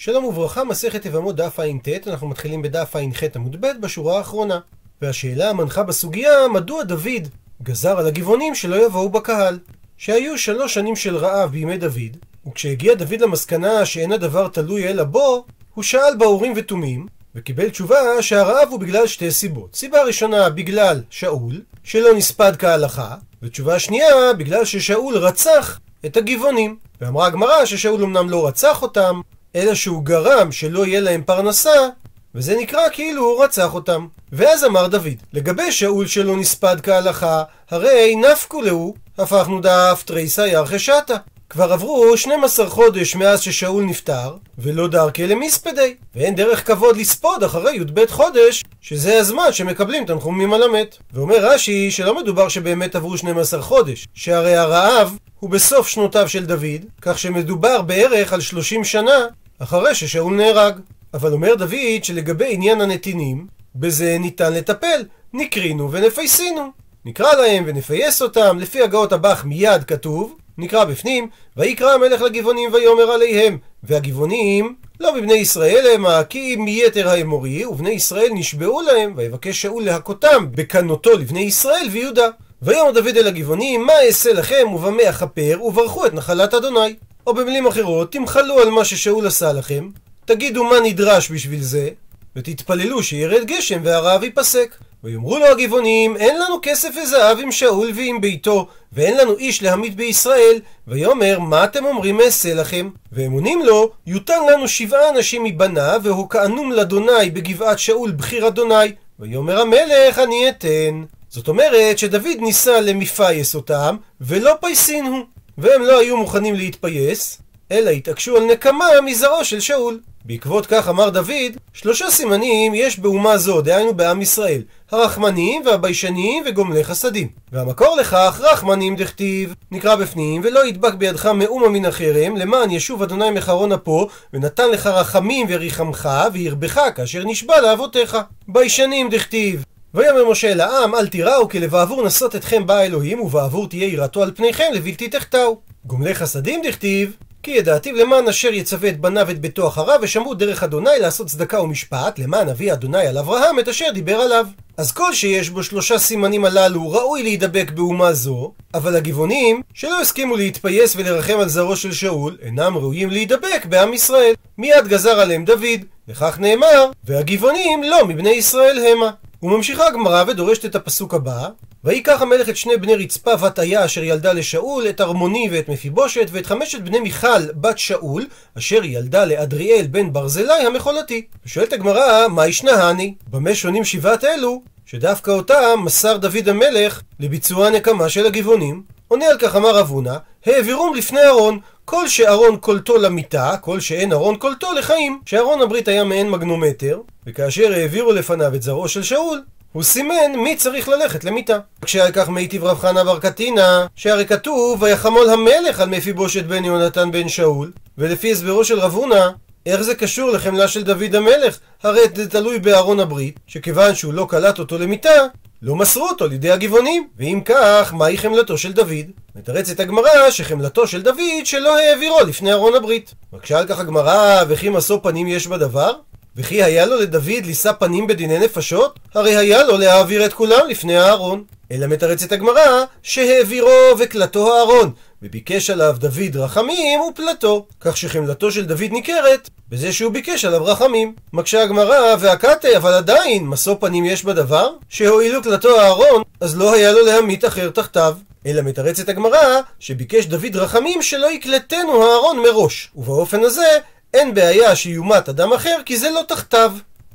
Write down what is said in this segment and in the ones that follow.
שלום וברכה, מסכת יבמות דף ע"ט, אנחנו מתחילים בדף ע"ח עמוד ב' בשורה האחרונה. והשאלה המנחה בסוגיה, מדוע דוד גזר על הגבעונים שלא יבואו בקהל? שהיו שלוש שנים של רעב בימי דוד, וכשהגיע דוד למסקנה שאין הדבר תלוי אלא בו, הוא שאל באורים ותומים, וקיבל תשובה שהרעב הוא בגלל שתי סיבות. סיבה ראשונה, בגלל שאול, שלא נספד כהלכה, ותשובה שנייה, בגלל ששאול רצח את הגבעונים. ואמרה הגמרא ששאול אמנם לא רצח אותם, אלא שהוא גרם שלא יהיה להם פרנסה, וזה נקרא כאילו הוא רצח אותם. ואז אמר דוד, לגבי שאול שלא נספד כהלכה, הרי נפקו להו, הפכנו דף תריסא ירחי שתא. כבר עברו 12 חודש מאז ששאול נפטר, ולא דרכי למספדי. ואין דרך כבוד לספוד אחרי י"ב חודש, שזה הזמן שמקבלים תנחומים על המת. ואומר רש"י שלא מדובר שבאמת עברו 12 חודש, שהרי הרעב הוא בסוף שנותיו של דוד, כך שמדובר בערך על 30 שנה אחרי ששאול נהרג. אבל אומר דוד שלגבי עניין הנתינים, בזה ניתן לטפל, נקרינו ונפייסינו. נקרא להם ונפייס אותם, לפי הגאות הבח מיד כתוב, נקרא בפנים, ויקרא המלך לגבעונים ויאמר עליהם, והגבעונים לא מבני ישראל המה, כי מיתר האמורי, ובני ישראל נשבעו להם, ויבקש שאול להכותם בקנותו לבני ישראל ויהודה. ויאמר דוד אל הגבעונים, מה אעשה לכם ובמה אכפר, וברכו את נחלת אדוני. או במילים אחרות, תמחלו על מה ששאול עשה לכם, תגידו מה נדרש בשביל זה, ותתפללו שירד גשם והרעב ייפסק. ויאמרו לו הגבעונים, אין לנו כסף וזהב עם שאול ועם ביתו, ואין לנו איש להמית בישראל. ויאמר, מה אתם אומרים אעשה לכם? והם עונים לו, יותן לנו שבעה אנשים מבניו, והוקענום לאדוני בגבעת שאול בחיר אדוני. ויאמר המלך, אני אתן. זאת אומרת שדוד ניסה למפייס אותם, ולא פייסין הוא. והם לא היו מוכנים להתפייס, אלא התעקשו על נקמה מזרעו של שאול. בעקבות כך אמר דוד, שלושה סימנים יש באומה זו, דהיינו בעם ישראל, הרחמנים והביישנים וגומלי חסדים. והמקור לכך, רחמנים דכתיב, נקרא בפנים, ולא ידבק בידך מאומה מן החרם, למען ישוב אדוני מחרון אפו, ונתן לך רחמים וריחמך, וירבך כאשר נשבע לאבותיך. ביישנים דכתיב, ויאמר משה אל העם, אל תיראו, כי לבעבור נסות אתכם בא אלוהים, ובעבור תהיה יראתו על פניכם, לבלתי תחטאו. גומלי חסדים דכתיב, כי ידעתיו למען אשר יצווה את בניו את ביתו אחריו, ושמעו דרך אדוני לעשות צדקה ומשפט, למען אבי אדוני על אברהם את אשר דיבר עליו. אז כל שיש בו שלושה סימנים הללו ראוי להידבק באומה זו, אבל הגבעונים, שלא הסכימו להתפייס ולרחם על זרעו של שאול, אינם ראויים להידבק בעם ישראל. מיד גזר עליהם דוד, וכך נאמר, והגבעונים לא מבני ישראל המה. וממשיכה הגמרא ודורשת את הפסוק הבא ויקח המלך את שני בני רצפה בת איה אשר ילדה לשאול, את ארמוני ואת מפיבושת, ואת חמשת בני מיכל בת שאול, אשר ילדה לאדריאל בן ברזילי המחולתי. ושואלת הגמרא, מה ישנהני? במה שונים שבעת אלו, שדווקא אותם מסר דוד המלך לביצוע הנקמה של הגבעונים? עונה על כך אמר אבונה, העבירום לפני ארון, כל שארון קולטו למיטה, כל שאין ארון קולטו לחיים. שארון הברית היה מעין מגנומטר, וכאשר העבירו לפניו את זרעו של שאול, הוא סימן מי צריך ללכת למיטה. כשהיה כך מיטיב רב חנה בר קטינה, שהרי כתוב ויחמול המלך על מפיבושת בן יונתן בן שאול, ולפי הסברו של רב הונא, איך זה קשור לחמלה של דוד המלך? הרי זה תלוי בארון הברית, שכיוון שהוא לא קלט אותו למיטה, לא מסרו אותו לידי הגבעונים. ואם כך, מהי חמלתו של דוד? מתרצת הגמרא שחמלתו של דוד שלא העבירו לפני ארון הברית. מקשה על כך הגמרא, וכי משוא פנים יש בדבר? וכי היה לו לדוד לישא פנים בדיני נפשות? הרי היה לו להעביר את כולם לפני הארון. אלא מתרצת הגמרא, שהעבירו וקלטו הארון, וביקש עליו דוד רחמים ופלטו, כך שחמלתו של דוד ניכרת בזה שהוא ביקש עליו רחמים. מקשה הגמרא, והקטה, אבל עדיין, משוא פנים יש בדבר? שהואילו קלטו הארון, אז לא היה לו להמית אחר תחתיו. אלא מתרצת הגמרא, שביקש דוד רחמים שלא יקלטנו הארון מראש, ובאופן הזה אין בעיה שיומת אדם אחר כי זה לא תחתיו.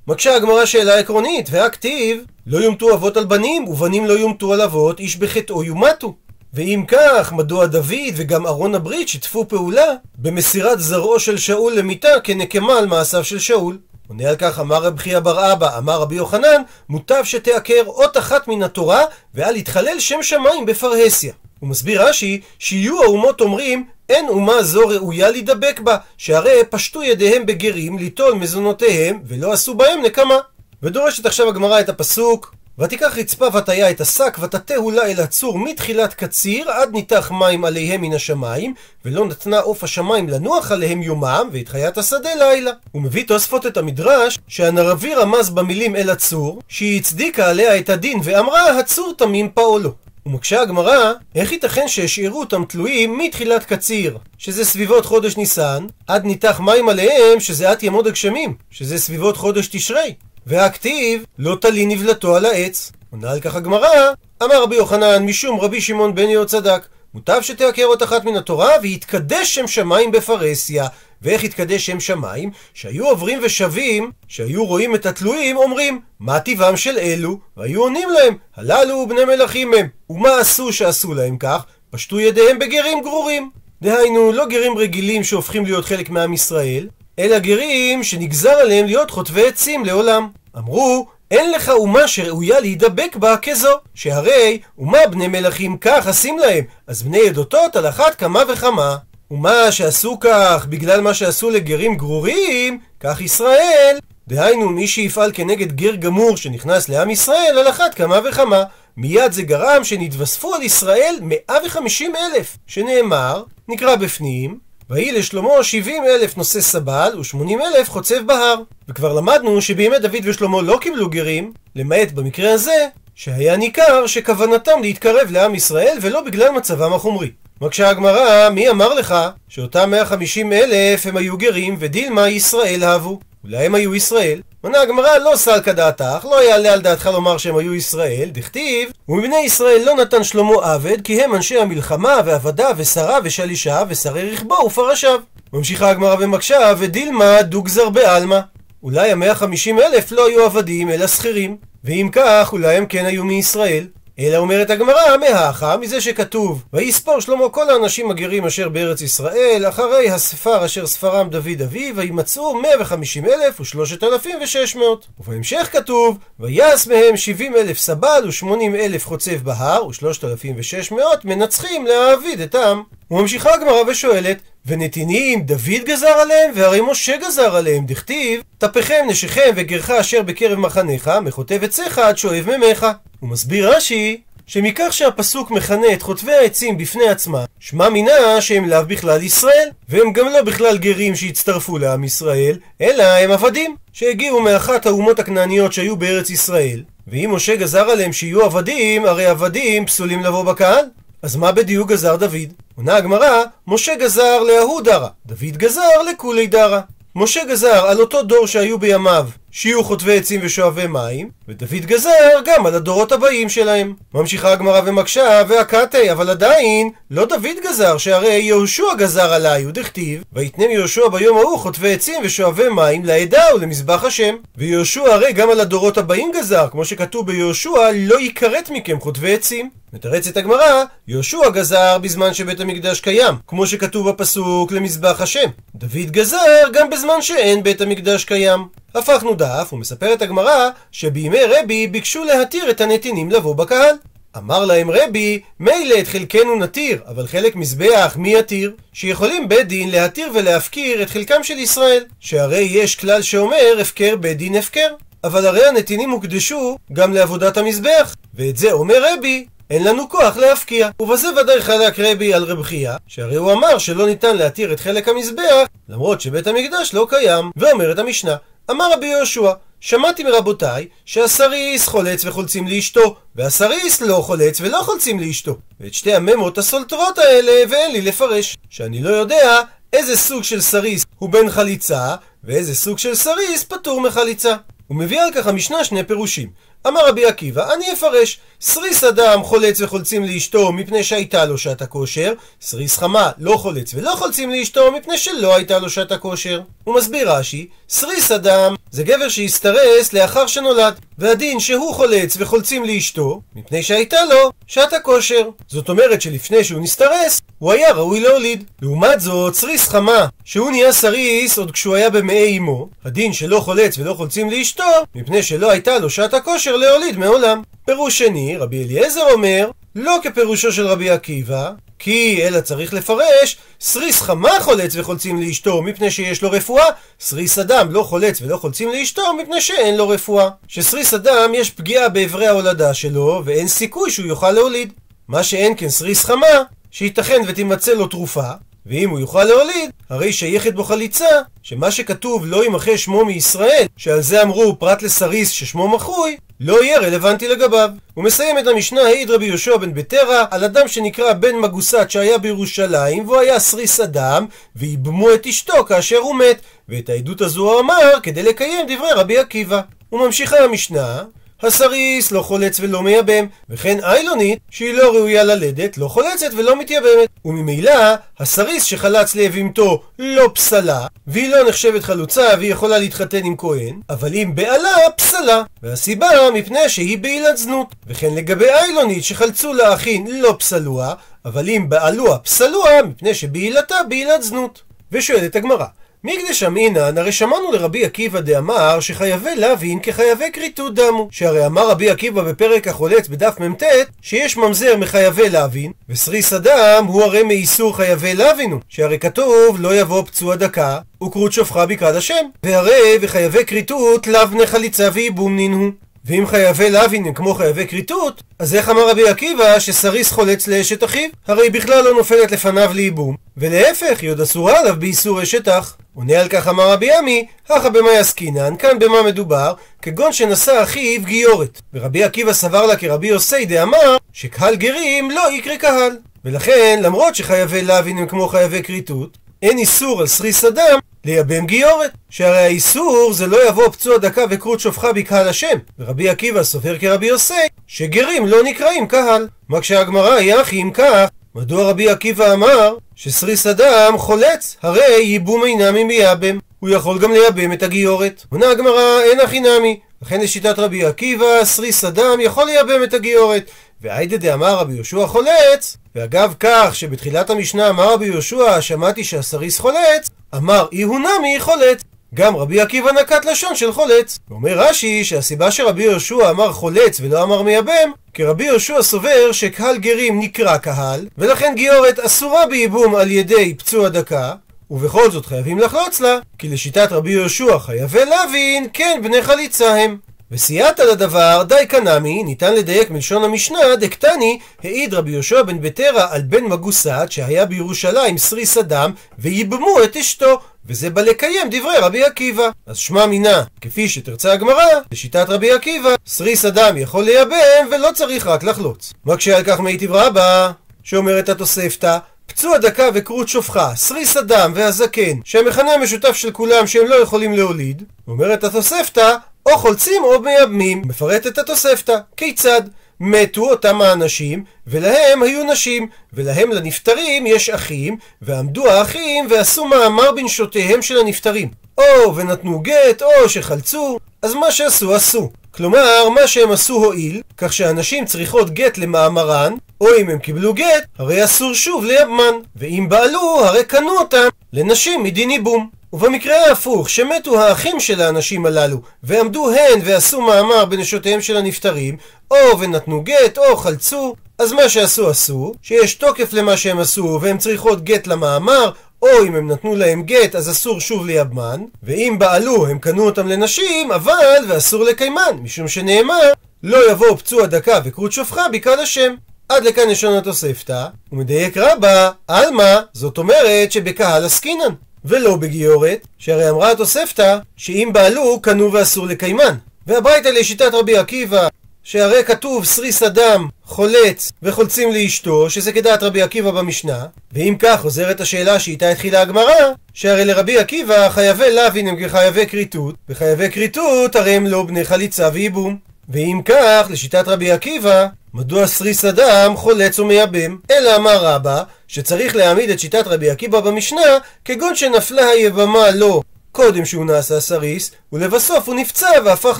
מקשה הגמרא שאלה עקרונית, והכתיב לא יומתו אבות על בנים ובנים לא יומתו על אבות איש בחטאו יומתו. ואם כך, מדוע דוד וגם ארון הברית שיתפו פעולה במסירת זרעו של שאול למיתה כנקמה על מעשיו של שאול? עונה על כך אמר רב חייא בר אבא, אמר רבי יוחנן, מוטב שתעקר אות אחת מן התורה ואל יתחלל שם שמיים בפרהסיה. הוא מסביר רש"י שיהיו האומות אומרים אין אומה זו ראויה להידבק בה, שהרי פשטו ידיהם בגרים ליטול מזונותיהם ולא עשו בהם נקמה. ודורשת עכשיו הגמרא את הפסוק ותיקח רצפה ותיה את השק, ותטהו לה אל הצור מתחילת קציר, עד ניתח מים עליהם מן השמיים, ולא נתנה עוף השמיים לנוח עליהם יומם, ואת חיית השדה לילה. הוא מביא תוספות את המדרש, שהנרבי רמז במילים אל הצור, שהיא הצדיקה עליה את הדין, ואמרה, הצור תמים פעולו. ומקשה הגמרא, איך ייתכן שהשאירו אותם תלויים מתחילת קציר, שזה סביבות חודש ניסן, עד ניתח מים עליהם, שזה עד ימוד הגשמים, שזה סביבות חודש תשרי. והכתיב, לא תלי נבלתו על העץ. עונה על כך הגמרא, אמר רבי יוחנן, משום רבי שמעון בן יהוד צדק. מוטב שתעקר אות אחת מן התורה, ויתקדש שם שמיים בפרהסיה. ואיך יתקדש שם שמיים? שהיו עוברים ושבים, שהיו רואים את התלויים, אומרים, מה טבעם של אלו? והיו עונים להם, הללו בני מלכים הם. ומה עשו שעשו להם כך? פשטו ידיהם בגרים גרורים. דהיינו, לא גרים רגילים שהופכים להיות חלק מעם ישראל, אלא גרים שנגזר עליהם להיות חוטבי עצים לעולם. אמרו, אין לך אומה שראויה להידבק בה כזו, שהרי אומה בני מלכים כך עשים להם, אז בני עדותות על אחת כמה וכמה. ומה שעשו כך בגלל מה שעשו לגרים גרורים, כך ישראל. דהיינו, מי שיפעל כנגד גר גמור שנכנס לעם ישראל, על אחת כמה וכמה. מיד זה גרם שנתווספו על ישראל 150 אלף, שנאמר, נקרא בפנים, ויהי לשלמה 70 אלף נושא סבל ו-80 אלף חוצב בהר. וכבר למדנו שבימי דוד ושלמה לא קיבלו גרים, למעט במקרה הזה, שהיה ניכר שכוונתם להתקרב לעם ישראל ולא בגלל מצבם החומרי. מקשה הגמרא, מי אמר לך שאותם 150 אלף הם היו גרים ודילמה ישראל הבו? אולי הם היו ישראל? עונה הגמרא לא סלקא דעתך, לא יעלה על דעתך לומר שהם היו ישראל, דכתיב ומבני ישראל לא נתן שלמה עבד, כי הם אנשי המלחמה ועבדה ושרה ושלישה ושרי רכבו ופרשיו. ממשיכה הגמרא ומקשה, ודילמה דוגזר בעלמא. אולי המאה חמישים אלף לא היו עבדים אלא שכירים, ואם כך אולי הם כן היו מישראל. אלא אומרת הגמרא, מהכה, מזה שכתוב, ויספור שלמה כל האנשים הגרים אשר בארץ ישראל, אחרי הספר אשר ספרם דוד אביו, וימצאו 150 אלף ושלושת אלפים ושש מאות. ובהמשך כתוב, ויעש מהם 70 אלף סבל ו-80 אלף חוצב בהר, ושלושת אלפים ושש מאות מנצחים להעביד את העם. וממשיכה הגמרא ושואלת, ונתינים דוד גזר עליהם, והרי משה גזר עליהם, דכתיב, טפכם נשיכם וגרך אשר בקרב מחניך, מחוטב עציך עד שואב ממך. הוא מסביר רש"י, שמכך שהפסוק מכנה את חוטבי העצים בפני עצמם, שמע מינה שהם לאו בכלל ישראל, והם גם לא בכלל גרים שהצטרפו לעם ישראל, אלא הם עבדים, שהגיעו מאחת האומות הכנעניות שהיו בארץ ישראל. ואם משה גזר עליהם שיהיו עבדים, הרי עבדים פסולים לבוא בקהל. אז מה בדיוק גזר דוד? עונה הגמרא, משה גזר להוא דרא, דוד גזר לכולי דרא. משה גזר על אותו דור שהיו בימיו שיהיו חוטבי עצים ושואבי מים, ודוד גזר גם על הדורות הבאים שלהם. ממשיכה הגמרא ומקשה, והקאטי, אבל עדיין, לא דוד גזר, שהרי יהושע גזר עליי, ודכתיב, ויתנם יהושע ביום ההוא חוטבי עצים ושואבי מים לעדה ולמזבח השם. ויהושע הרי גם על הדורות הבאים גזר, כמו שכתוב ביהושע, לא יכרת מכם חוטבי עצים. מתרצת הגמרא, יהושע גזר בזמן שבית המקדש קיים, כמו שכתוב בפסוק למזבח השם. דוד גזר גם בזמן שאין בית המקדש קיים. הפכנו דף, ומספרת הגמרא שבימי רבי ביקשו להתיר את הנתינים לבוא בקהל. אמר להם רבי, מילא את חלקנו נתיר, אבל חלק מזבח מי יתיר? שיכולים בית דין להתיר ולהפקיר את חלקם של ישראל, שהרי יש כלל שאומר הפקר בית דין הפקר. אבל הרי הנתינים הוקדשו גם לעבודת המזבח, ואת זה אומר רבי, אין לנו כוח להפקיע. ובזה ודאי חלק רבי על רב חייא, שהרי הוא אמר שלא ניתן להתיר את חלק המזבח, למרות שבית המקדש לא קיים. ואומרת המשנה, אמר רבי יהושע, שמעתי מרבותיי שהסריס חולץ וחולצים לאשתו, והסריס לא חולץ ולא חולצים לאשתו. ואת שתי המימרות הסותרות האלה ואין לי לפרש. שאני לא יודע איזה סוג של סריס הוא בן חליצה, ואיזה סוג של סריס פטור מחליצה. הוא מביא על כך המשנה שני פירושים. אמר רבי עקיבא, אני אפרש, סריס אדם חולץ וחולצים לאשתו מפני שהייתה לו שעת הכושר, סריס חמה לא חולץ ולא חולצים לאשתו מפני שלא הייתה לו שעת הכושר. הוא מסביר רש"י, סריס אדם זה גבר שהסתרס לאחר שנולד, והדין שהוא חולץ וחולצים לאשתו מפני שהייתה לו שעת הכושר. זאת אומרת שלפני שהוא נסתרס, הוא היה ראוי להוליד. לעומת זאת, סריס חמה, שהוא נהיה סריס עוד כשהוא היה במעי אמו, הדין שלא חולץ ולא חולצים לאשתו מפני שלא הייתה לו שעת הכושר להוליד מעולם. פירוש שני, רבי אליעזר אומר, לא כפירושו של רבי עקיבא, כי אלא צריך לפרש, סריס חמה חולץ וחולצים לאשתו מפני שיש לו רפואה, סריס אדם לא חולץ ולא חולצים לאשתו מפני שאין לו רפואה. שסריס אדם יש פגיעה באיברי ההולדה שלו ואין סיכוי שהוא יוכל להוליד. מה שאין כן סריס חמה, שייתכן ותימצא לו תרופה, ואם הוא יוכל להוליד, הרי שייכת בו חליצה, שמה שכתוב לא ימחה שמו מישראל, שעל זה אמרו פרט לסריס ששמו מחוי, לא יהיה רלוונטי לגביו. הוא מסיים את המשנה העיד רבי יהושע בן בטרה על אדם שנקרא בן מגוסת שהיה בירושלים והוא היה סריס אדם ואיבמו את אשתו כאשר הוא מת ואת העדות הזו הוא אמר כדי לקיים דברי רבי עקיבא. וממשיכה המשנה הסריס לא חולץ ולא מייבם, וכן איילונית, שהיא לא ראויה ללדת, לא חולצת ולא מתייבמת. וממילא, הסריס שחלץ לאבימתו לא פסלה, והיא לא נחשבת חלוצה והיא יכולה להתחתן עם כהן, אבל אם בעלה, פסלה. והסיבה, מפני שהיא בעילת זנות. וכן לגבי איילונית שחלצו לאחין לא פסלוה, אבל אם בעלוה פסלוה, מפני שבעילתה בעילת זנות. ושואלת הגמרא, מקדש אמינן, הרי שמענו לרבי עקיבא דאמר שחייבי להבין כחייבי כריתות דמו. שהרי אמר רבי עקיבא בפרק החולץ בדף מ"ט שיש ממזר מחייבי להבין, וסריס אדם הוא הרי מאיסור חייבי להבינו. שהרי כתוב לא יבוא פצוע דקה וכרות שופחה בקרד השם. והרי וחייבי כריתות לאו חליצה וייבום נינו. ואם חייבי להבין הם כמו חייבי כריתות, אז איך אמר רבי עקיבא שסריס חולץ לאשת אחיו? הרי היא בכלל לא נופלת לפניו לייבום, ולהפך, היא עוד אסורה עליו באיסור אשת אח. עונה על כך אמר רבי עמי, הכא במה יסקינן, כאן במה מדובר, כגון שנשא אחיו גיורת. ורבי עקיבא סבר לה כרבי יוסי דאמר, שקהל גרים לא איקרו קהל. ולכן, למרות שחייבי לאווין הם כמו חייבי כריתות, אין איסור על סריס אדם לייבם גיורת. שהרי האיסור זה לא יבוא פצוע דקה וכרות שופכה בקהל השם. ורבי עקיבא סובר כרבי יוסי, שגרים לא נקראים קהל. מקשה הגמרא אי הכי אם כך, מדוע רבי עקיבא אמר שסריס אדם חולץ, הרי ייבומי נמי מייבם. הוא יכול גם לייבם את הגיורת. עונה הגמרא אין הכי נמי. לכן לשיטת רבי עקיבא, סריס אדם יכול לייבם את הגיורת. והיידה דאמר רבי יהושע חולץ, ואגב כך שבתחילת המשנה אמר רבי יהושע שמעתי שהסריס חולץ, אמר אי הוא נמי חולץ. גם רבי עקיבא נקט לשון של חולץ. ואומר רש"י שהסיבה שרבי יהושע אמר חולץ ולא אמר מייבם, כי רבי יהושע סובר שקהל גרים נקרא קהל, ולכן גיורת אסורה בייבום על ידי פצוע דקה, ובכל זאת חייבים לחלוץ לה, כי לשיטת רבי יהושע חייבי להבין, כן בני חליצה הם. וסייעתא לדבר, דיקא נמי, ניתן לדייק מלשון המשנה, דקתני, העיד רבי יהושע בן בתירא על בן מגוסת, שהיה בירושלים סריס אדם, וייבמו את אשתו. וזה בא לקיים דברי רבי עקיבא. אז שמע מינה, כפי שתרצה הגמרא, לשיטת רבי עקיבא, סריס אדם יכול לייבם ולא צריך רק לחלוץ. מקשה על כך מתיב רבה, שאומרת התוספתא, פצוע דקה וכרות שופכה, סריס אדם והזקן, שהמכנה המשותף של כולם שהם לא יכולים להוליד, אומרת התוספתא, או חולצים או מייבמים. מפרט את התוספתא. כיצד? מתו אותם האנשים, ולהם היו נשים, ולהם לנפטרים יש אחים, ועמדו האחים ועשו מאמר בנשותיהם של הנפטרים. או ונתנו גט, או שחלצו, אז מה שעשו עשו. כלומר, מה שהם עשו הועיל, כך שאנשים צריכות גט למאמרן, או אם הם קיבלו גט, הרי אסור שוב ליבמן, ואם בעלו, הרי קנו אותם לנשים מדין ייבום. ובמקרה ההפוך, שמתו האחים של האנשים הללו, ועמדו הן ועשו מאמר בנשותיהם של הנפטרים, או ונתנו גט, או חלצו, אז מה שעשו עשו, שיש תוקף למה שהם עשו, והם צריכות גט למאמר, או אם הם נתנו להם גט אז אסור שוב ליבמן, ואם בעלו הם קנו אותם לנשים, אבל ואסור לקיימן, משום שנאמר לא יבוא פצוע דקה וכרות שופחה בקהל השם. עד לכאן לשון התוספתא, ומדייק רבה, עלמא, זאת אומרת שבקהל עסקינן. ולא בגיורת, שהרי אמרה התוספתא שאם בעלו קנו ואסור לקיימן. והברייתא לשיטת רבי עקיבא, שהרי כתוב סריס אדם חולץ וחולצים לאשתו, שזה כדעת רבי עקיבא במשנה, ואם כך חוזרת השאלה שאיתה התחילה הגמרא, שהרי לרבי עקיבא חייבי להבין הם כחייבי כריתות, וחייבי כריתות הרי הם לא בני חליצה וייבום. ואם כך, לשיטת רבי עקיבא, מדוע סריס אדם חולץ ומייבם? אלא אמר רבא, שצריך להעמיד את שיטת רבי עקיבא במשנה, כגון שנפלה היבמה לו קודם שהוא נעשה סריס, ולבסוף הוא נפצע והפך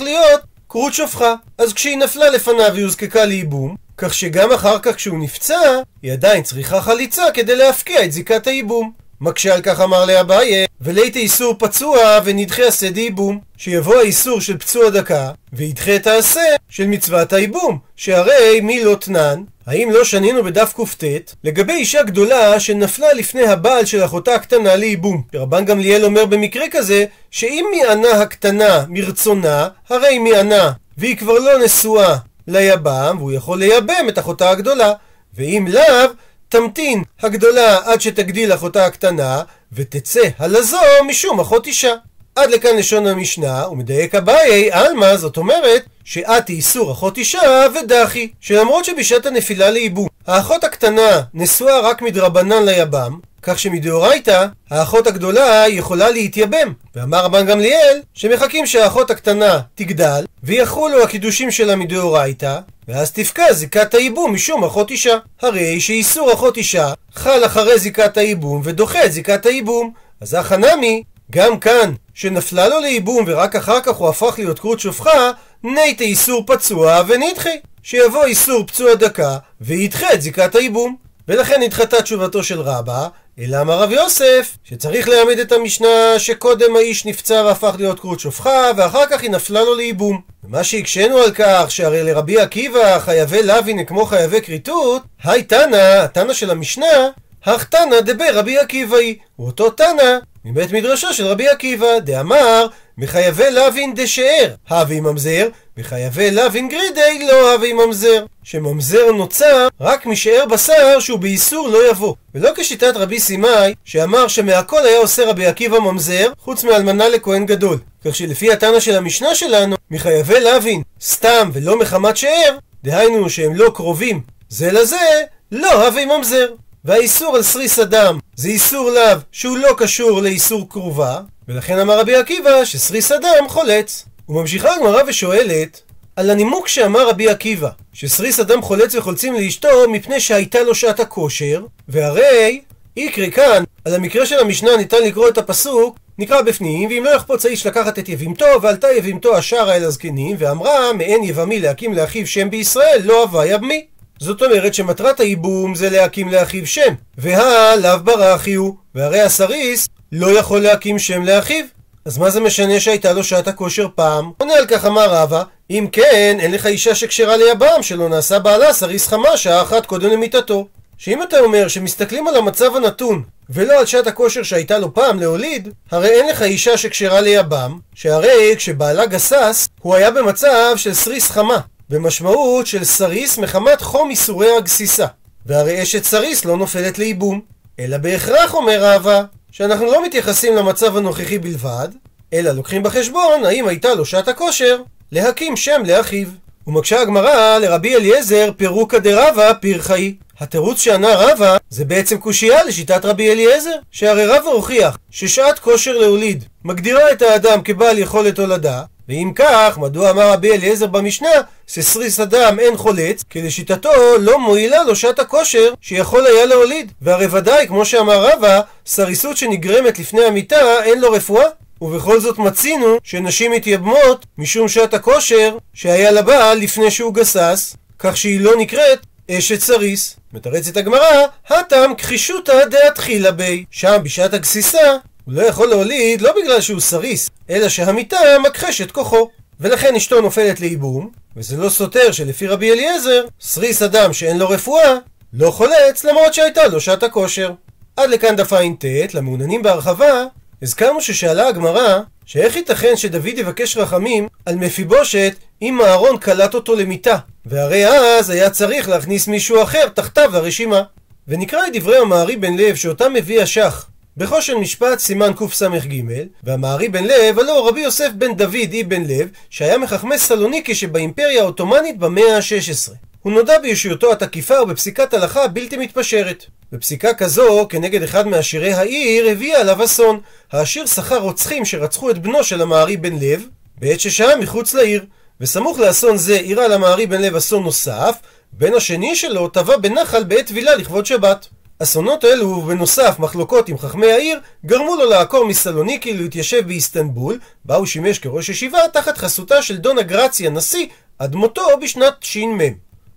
להיות כרות שופכה. אז כשהיא נפלה לפניו היא הוזקקה לייבום, כך שגם אחר כך כשהוא נפצע, היא עדיין צריכה חליצה כדי להפקיע את זיקת הייבום. מקשה על כך אמר ליה אביי, וליתי איסור פצוע ונידחי עשה דייבום. שיבוא האיסור של פצוע דקה, וידחה את העשה של מצוות הייבום, שהרי מי לא תנן, האם לא שנינו בדף קט לגבי אישה גדולה שנפלה לפני הבעל של אחותה הקטנה לייבום? רבן גמליאל אומר במקרה כזה, שאם מיאנה הקטנה מרצונה, הרי מיאנה, והיא כבר לא נשואה ליבם, והוא יכול לייבם את אחותה הגדולה. ואם לאו, תמתין הגדולה עד שתגדיל אחותה הקטנה, ותצא הלזו משום אחות אישה. עד לכאן לשון המשנה, ומדייק אביי, עלמא, זאת אומרת, שאת איסור אחות אישה ודחי, שלמרות שבשעת הנפילה לייבום, האחות הקטנה נשואה רק מדרבנן ליבם, כך שמדאורייתא, האחות הגדולה יכולה להתייבם. ואמר רבן גמליאל, שמחכים שהאחות הקטנה תגדל, ויחולו הקידושים שלה מדאורייתא, ואז תפקע זיקת הייבום משום אחות אישה. הרי שאיסור אחות אישה חל אחרי זיקת הייבום ודוחה את זיקת הייבום. אז הכא נמי, גם כאן, שנפלה לו לייבום ורק אחר כך הוא הפך להיות כרות שופכה, ניתי איסור פצוע ונידחי. שיבוא איסור פצוע דקה וידחה את זיקת הייבום. ולכן נדחתה תשובתו של רבא, אלא אמר רב יוסף, שצריך להעמיד את המשנה שקודם האיש נפצע והפך להיות כרות שופכה, ואחר כך היא נפלה לו לייבום. ומה שהקשינו על כך, שהרי לרבי עקיבא חייבי לאווין כמו חייבי כריתות, האי תנא, התנא של המשנה, הך תנא דבר רבי עקיבאי, הוא אותו תנא מבית מדרשו של רבי עקיבא, דאמר מחייבי לוין דשאר, הווי ממזר, מחייבי לוין גרידי לא הווי ממזר. שממזר נוצר רק משאר בשר שהוא באיסור לא יבוא. ולא כשיטת רבי סימאי, שאמר שמהכל היה עושה רבי עקיבא ממזר, חוץ מאלמנה לכהן גדול. כך שלפי התנא של המשנה שלנו, מחייבי לוין סתם ולא מחמת שאר, דהיינו שהם לא קרובים זה לזה, לא הווי ממזר. והאיסור על סריס אדם זה איסור לאו שהוא לא קשור לאיסור קרובה, ולכן אמר רבי עקיבא שסריס אדם חולץ. וממשיכה הגמרא ושואלת על הנימוק שאמר רבי עקיבא, שסריס אדם חולץ וחולצים לאשתו מפני שהייתה לו שעת הכושר, והרי יקרא כאן, על המקרה של המשנה ניתן לקרוא את הפסוק, נקרא בפנים, ואם לא יחפוץ האיש לקחת את יבימתו, ועלתה יבימתו השערה אל הזקנים, ואמרה, מעין יבמי להקים לאחיו שם בישראל, לא הווה יבמי. זאת אומרת שמטרת הייבום זה להקים לאחיו שם, והא לאו ברכי הוא, והרי הסריס לא יכול להקים שם לאחיו. אז מה זה משנה שהייתה לו שעת הכושר פעם? עונה על כך אמר רבא, אם כן, אין לך אישה שקשרה ליבם, שלא נעשה בעלה סריס חמה שעה אחת קודם למיטתו. שאם אתה אומר שמסתכלים על המצב הנתון, ולא על שעת הכושר שהייתה לו פעם להוליד, הרי אין לך אישה שקשרה ליבם, שהרי כשבעלה גסס, הוא היה במצב של סריס חמה, במשמעות של סריס מחמת חום ייסורי הגסיסה. והרי אשת סריס לא נופלת לייבום. אלא בהכרח, אומר רבא, שאנחנו לא מתייחסים למצב הנוכחי בלבד, אלא לוקחים בחשבון האם הייתה לו שעת הכושר להקים שם לאחיו. ומקשה הגמרא לרבי אליעזר פירוקא דרבא פירכא היא. התירוץ שענה רבא זה בעצם קושייה לשיטת רבי אליעזר, שהרי רבא הוכיח ששעת כושר להוליד מגדירה את האדם כבעל יכולת הולדה, ואם כך, מדוע אמר רבי אליעזר במשנה שסריס אדם אין חולץ, כי לשיטתו לא מועילה לו שעת הכושר שיכול היה להוליד. והרי ודאי, כמו שאמר רבא, סריסות שנגרמת לפני המיטה אין לו רפואה. ובכל זאת מצינו שנשים מתייבמות משום שעת הכושר שהיה לבעל לפני שהוא גסס, כך שהיא לא נקראת אשת סריס. מתרצת הגמרא, הטם כחישותא דאתחילה בי. שם בשעת הגסיסה הוא לא יכול להוליד לא בגלל שהוא סריס, אלא שהמיתה מכחשת כוחו. ולכן אשתו נופלת לייבום, וזה לא סותר שלפי רבי אליעזר, סריס אדם שאין לו רפואה, לא חולץ למרות שהייתה לו שעת הכושר. עד לכאן דף ע"ט, למעוניינים בהרחבה, הזכרנו ששאלה הגמרא, שאיך ייתכן שדוד יבקש רחמים על מפיבושת אם הארון קלט אותו למיתה, והרי אז היה צריך להכניס מישהו אחר תחתיו לרשימה. ונקרא את דברי המארי בן לב שאותם מביא השח בחושן משפט סימן קס"ג, והמארי בן לב, הלא רבי יוסף בן דוד אבן לב, שהיה מחכמי סלוניקי שבאימפריה העות'מאנית במאה ה-16. הוא נודע בישויותו התקיפה ובפסיקת הלכה בלתי מתפשרת. בפסיקה כזו, כנגד אחד מעשירי העיר, הביאה עליו אסון. העשיר שכר רוצחים שרצחו את בנו של המארי בן לב, בעת ששהה מחוץ לעיר. וסמוך לאסון זה אירע למארי בן לב אסון נוסף, בן השני שלו טבע בנחל בעת טבילה לכבוד שבת. אסונות אלו, ובנוסף מחלוקות עם חכמי העיר, גרמו לו לעקור מסלוניקי להתיישב באיסטנבול, בה הוא שימש כראש ישיבה תחת חסותה של דונה גרציה נשיא, עד מותו בשנת ש"מ.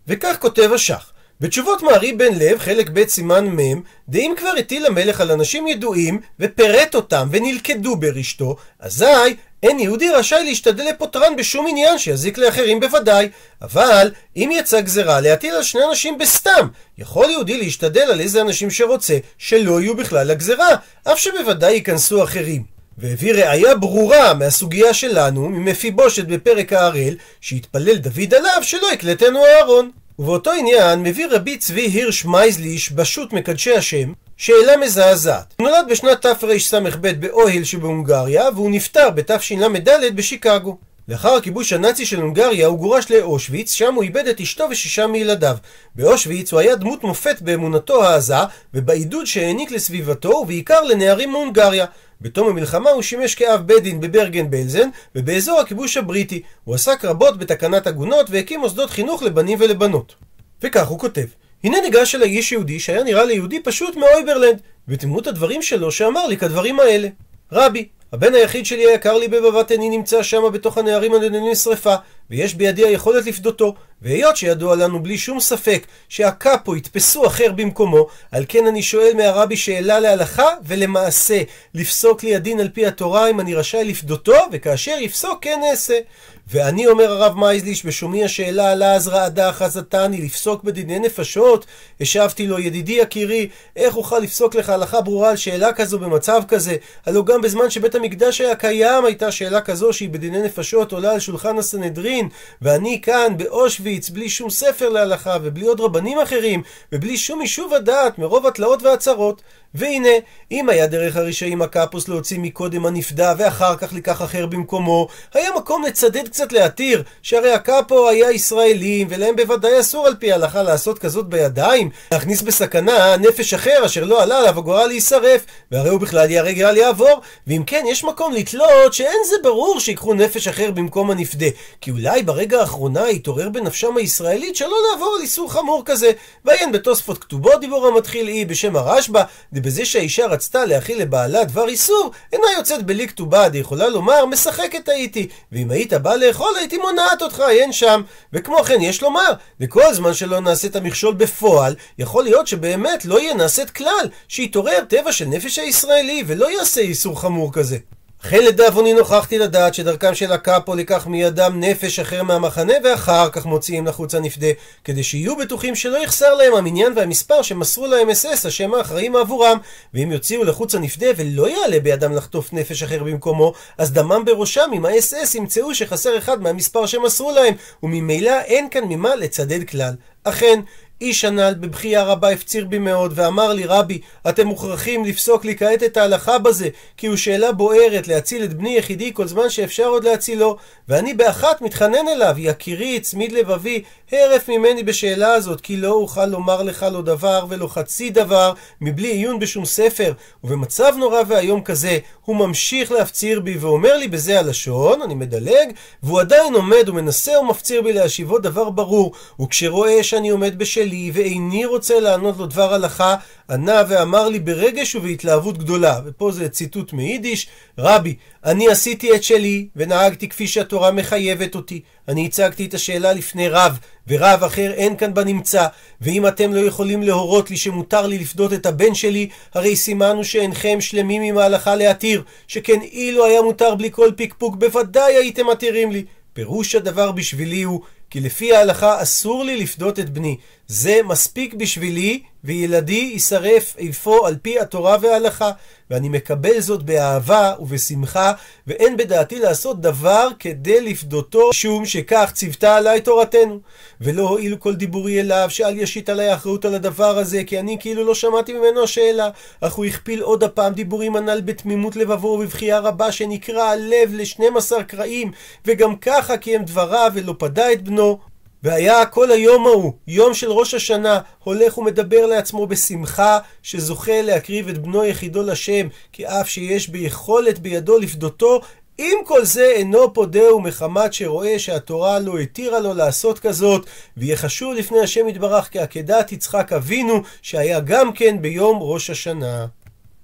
וכך כותב השח בתשובות מערי בן לב, חלק ב' סימן מ', דאם כבר הטיל המלך על אנשים ידועים, ופירט אותם, ונלכדו ברשתו, אזי אין יהודי רשאי להשתדל לפותרן בשום עניין שיזיק לאחרים בוודאי. אבל אם יצא גזרה להטיל על שני אנשים בסתם, יכול יהודי להשתדל על איזה אנשים שרוצה שלא יהיו בכלל לגזרה, אף שבוודאי ייכנסו אחרים. והביא ראיה ברורה מהסוגיה שלנו, ממפיבושת בפרק הערל, שהתפלל דוד עליו שלא יקלטנו אהרון. ובאותו עניין מביא רבי צבי הירש מייזליש בשו"ת מקדשי השם, שאלה מזעזעת. הוא נולד בשנת תרס"ב באוהל שבהונגריה, והוא נפטר בתשל"ד בשיקגו. לאחר הכיבוש הנאצי של הונגריה הוא גורש לאושוויץ, שם הוא איבד את אשתו ושישה מילדיו. באושוויץ הוא היה דמות מופת באמונתו העזה, ובעידוד שהעניק לסביבתו, ובעיקר לנערים מהונגריה. בתום המלחמה הוא שימש כאב בית דין בברגן בלזן, ובאזור הכיבוש הבריטי. הוא עסק רבות בתקנת עגונות, והקים מוסדות חינוך לבנים ולבנות. וכך הוא כותב: הנה ניגש אל האיש יהודי שהיה נראה ליהודי פשוט מאויברלנד, ותימות הדברים שלו שאמר לי כדברים האלה. רבי, הבן היחיד שלי היקר לי בבבת עיני נמצא שם בתוך הנערים הנדונים לשרפה, ויש בידי היכולת לפדותו, והיות שידוע לנו בלי שום ספק שהקאפו יתפסו אחר במקומו, על כן אני שואל מהרבי שאלה להלכה ולמעשה, לפסוק לי הדין על פי התורה אם אני רשאי לפדותו, וכאשר יפסוק כן אעשה. ואני אומר הרב מייזליש בשומי השאלה עלה אז רעדה חזתני לפסוק בדיני נפשות? השבתי לו ידידי יקירי איך אוכל לפסוק לך הלכה ברורה על שאלה כזו במצב כזה? הלא גם בזמן שבית המקדש היה קיים הייתה שאלה כזו שהיא בדיני נפשות עולה על שולחן הסנהדרין ואני כאן באושוויץ בלי שום ספר להלכה ובלי עוד רבנים אחרים ובלי שום יישוב הדעת מרוב התלאות והצהרות והנה, אם היה דרך הרשעים הקפוס להוציא מקודם הנפדה ואחר כך לקח אחר במקומו, היה מקום לצדד קצת להתיר, שהרי הקפו היה ישראלים, ולהם בוודאי אסור על פי ההלכה לעשות כזאת בידיים, להכניס בסכנה נפש אחר אשר לא עלה עליו הגורל להישרף, והרי הוא בכלל ייהרג אל יעבור, ואם כן, יש מקום לתלות שאין זה ברור שיקחו נפש אחר במקום הנפדה, כי אולי ברגע האחרונה יתעורר בנפשם הישראלית שלא לעבור על איסור חמור כזה, ועיין בתוספות כתובות דיבור המתחיל אי בשם הרשב"א, בזה שהאישה רצתה להכיל לבעלה דבר איסור, אינה יוצאת בלי כתובה, יכולה לומר, משחקת הייתי, ואם היית בא לאכול הייתי מונעת אותך, אין שם. וכמו כן, יש לומר, וכל זמן שלא נעשית המכשול בפועל, יכול להיות שבאמת לא יהיה נעשית כלל, שיתעורר טבע של נפש הישראלי, ולא יעשה איסור חמור כזה. אכן לדאבוני נוכחתי לדעת שדרכם של הקאפו לקח מידם נפש אחר מהמחנה ואחר כך מוציאים לחוץ הנפדה כדי שיהיו בטוחים שלא יחסר להם המניין והמספר שמסרו להם אס-אס השם האחראים עבורם. ואם יוציאו לחוץ הנפדה ולא יעלה בידם לחטוף נפש אחר במקומו אז דמם בראשם עם האס-אס ימצאו שחסר אחד מהמספר שמסרו להם וממילא אין כאן ממה לצדד כלל. אכן איש הנ"ל בבכייה רבה הפציר בי מאוד, ואמר לי, רבי, אתם מוכרחים לפסוק לי כעת את ההלכה בזה, כי הוא שאלה בוערת להציל את בני יחידי כל זמן שאפשר עוד להצילו. ואני באחת מתחנן אליו, יקירי, צמיד לבבי, הרף ממני בשאלה הזאת, כי לא אוכל לומר לך לא דבר ולא חצי דבר, מבלי עיון בשום ספר. ובמצב נורא ואיום כזה, הוא ממשיך להפציר בי ואומר לי בזה הלשון, אני מדלג, והוא עדיין עומד ומנסה ומפציר בי להשיבו דבר ברור, וכשרואה שאני עומד בשאלה, שלי ואיני רוצה לענות לו דבר הלכה, ענה ואמר לי ברגש ובהתלהבות גדולה. ופה זה ציטוט מיידיש, רבי, אני עשיתי את שלי ונהגתי כפי שהתורה מחייבת אותי. אני הצגתי את השאלה לפני רב, ורב אחר אין כאן בנמצא. ואם אתם לא יכולים להורות לי שמותר לי לפדות את הבן שלי, הרי סימנו שאינכם שלמים עם ההלכה להתיר, שכן אילו היה מותר בלי כל פקפוק, בוודאי הייתם מתירים לי. פירוש הדבר בשבילי הוא כי לפי ההלכה אסור לי לפדות את בני. זה מספיק בשבילי, וילדי יישרף איפה על פי התורה וההלכה. ואני מקבל זאת באהבה ובשמחה, ואין בדעתי לעשות דבר כדי לפדותו, משום שכך ציוותה עליי תורתנו. ולא הועיל כל דיבורי אליו, שאל ישית עליי אחריות על הדבר הזה, כי אני כאילו לא שמעתי ממנו השאלה. אך הוא הכפיל עוד הפעם דיבורים הנ"ל בתמימות לבבו ובבכייה רבה, שנקרע הלב לשנים עשר קרעים, וגם ככה קיים דבריו ולא פדה את בנו. והיה כל היום ההוא, יום של ראש השנה, הולך ומדבר לעצמו בשמחה, שזוכה להקריב את בנו יחידו לשם, כי אף שיש ביכולת בידו לפדותו, עם כל זה אינו פודהו מחמת שרואה שהתורה לא התירה לו לעשות כזאת, ויהיה חשוב לפני השם יתברך כעקדת יצחק אבינו, שהיה גם כן ביום ראש השנה.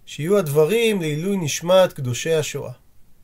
שיהיו הדברים לעילוי נשמת קדושי השואה.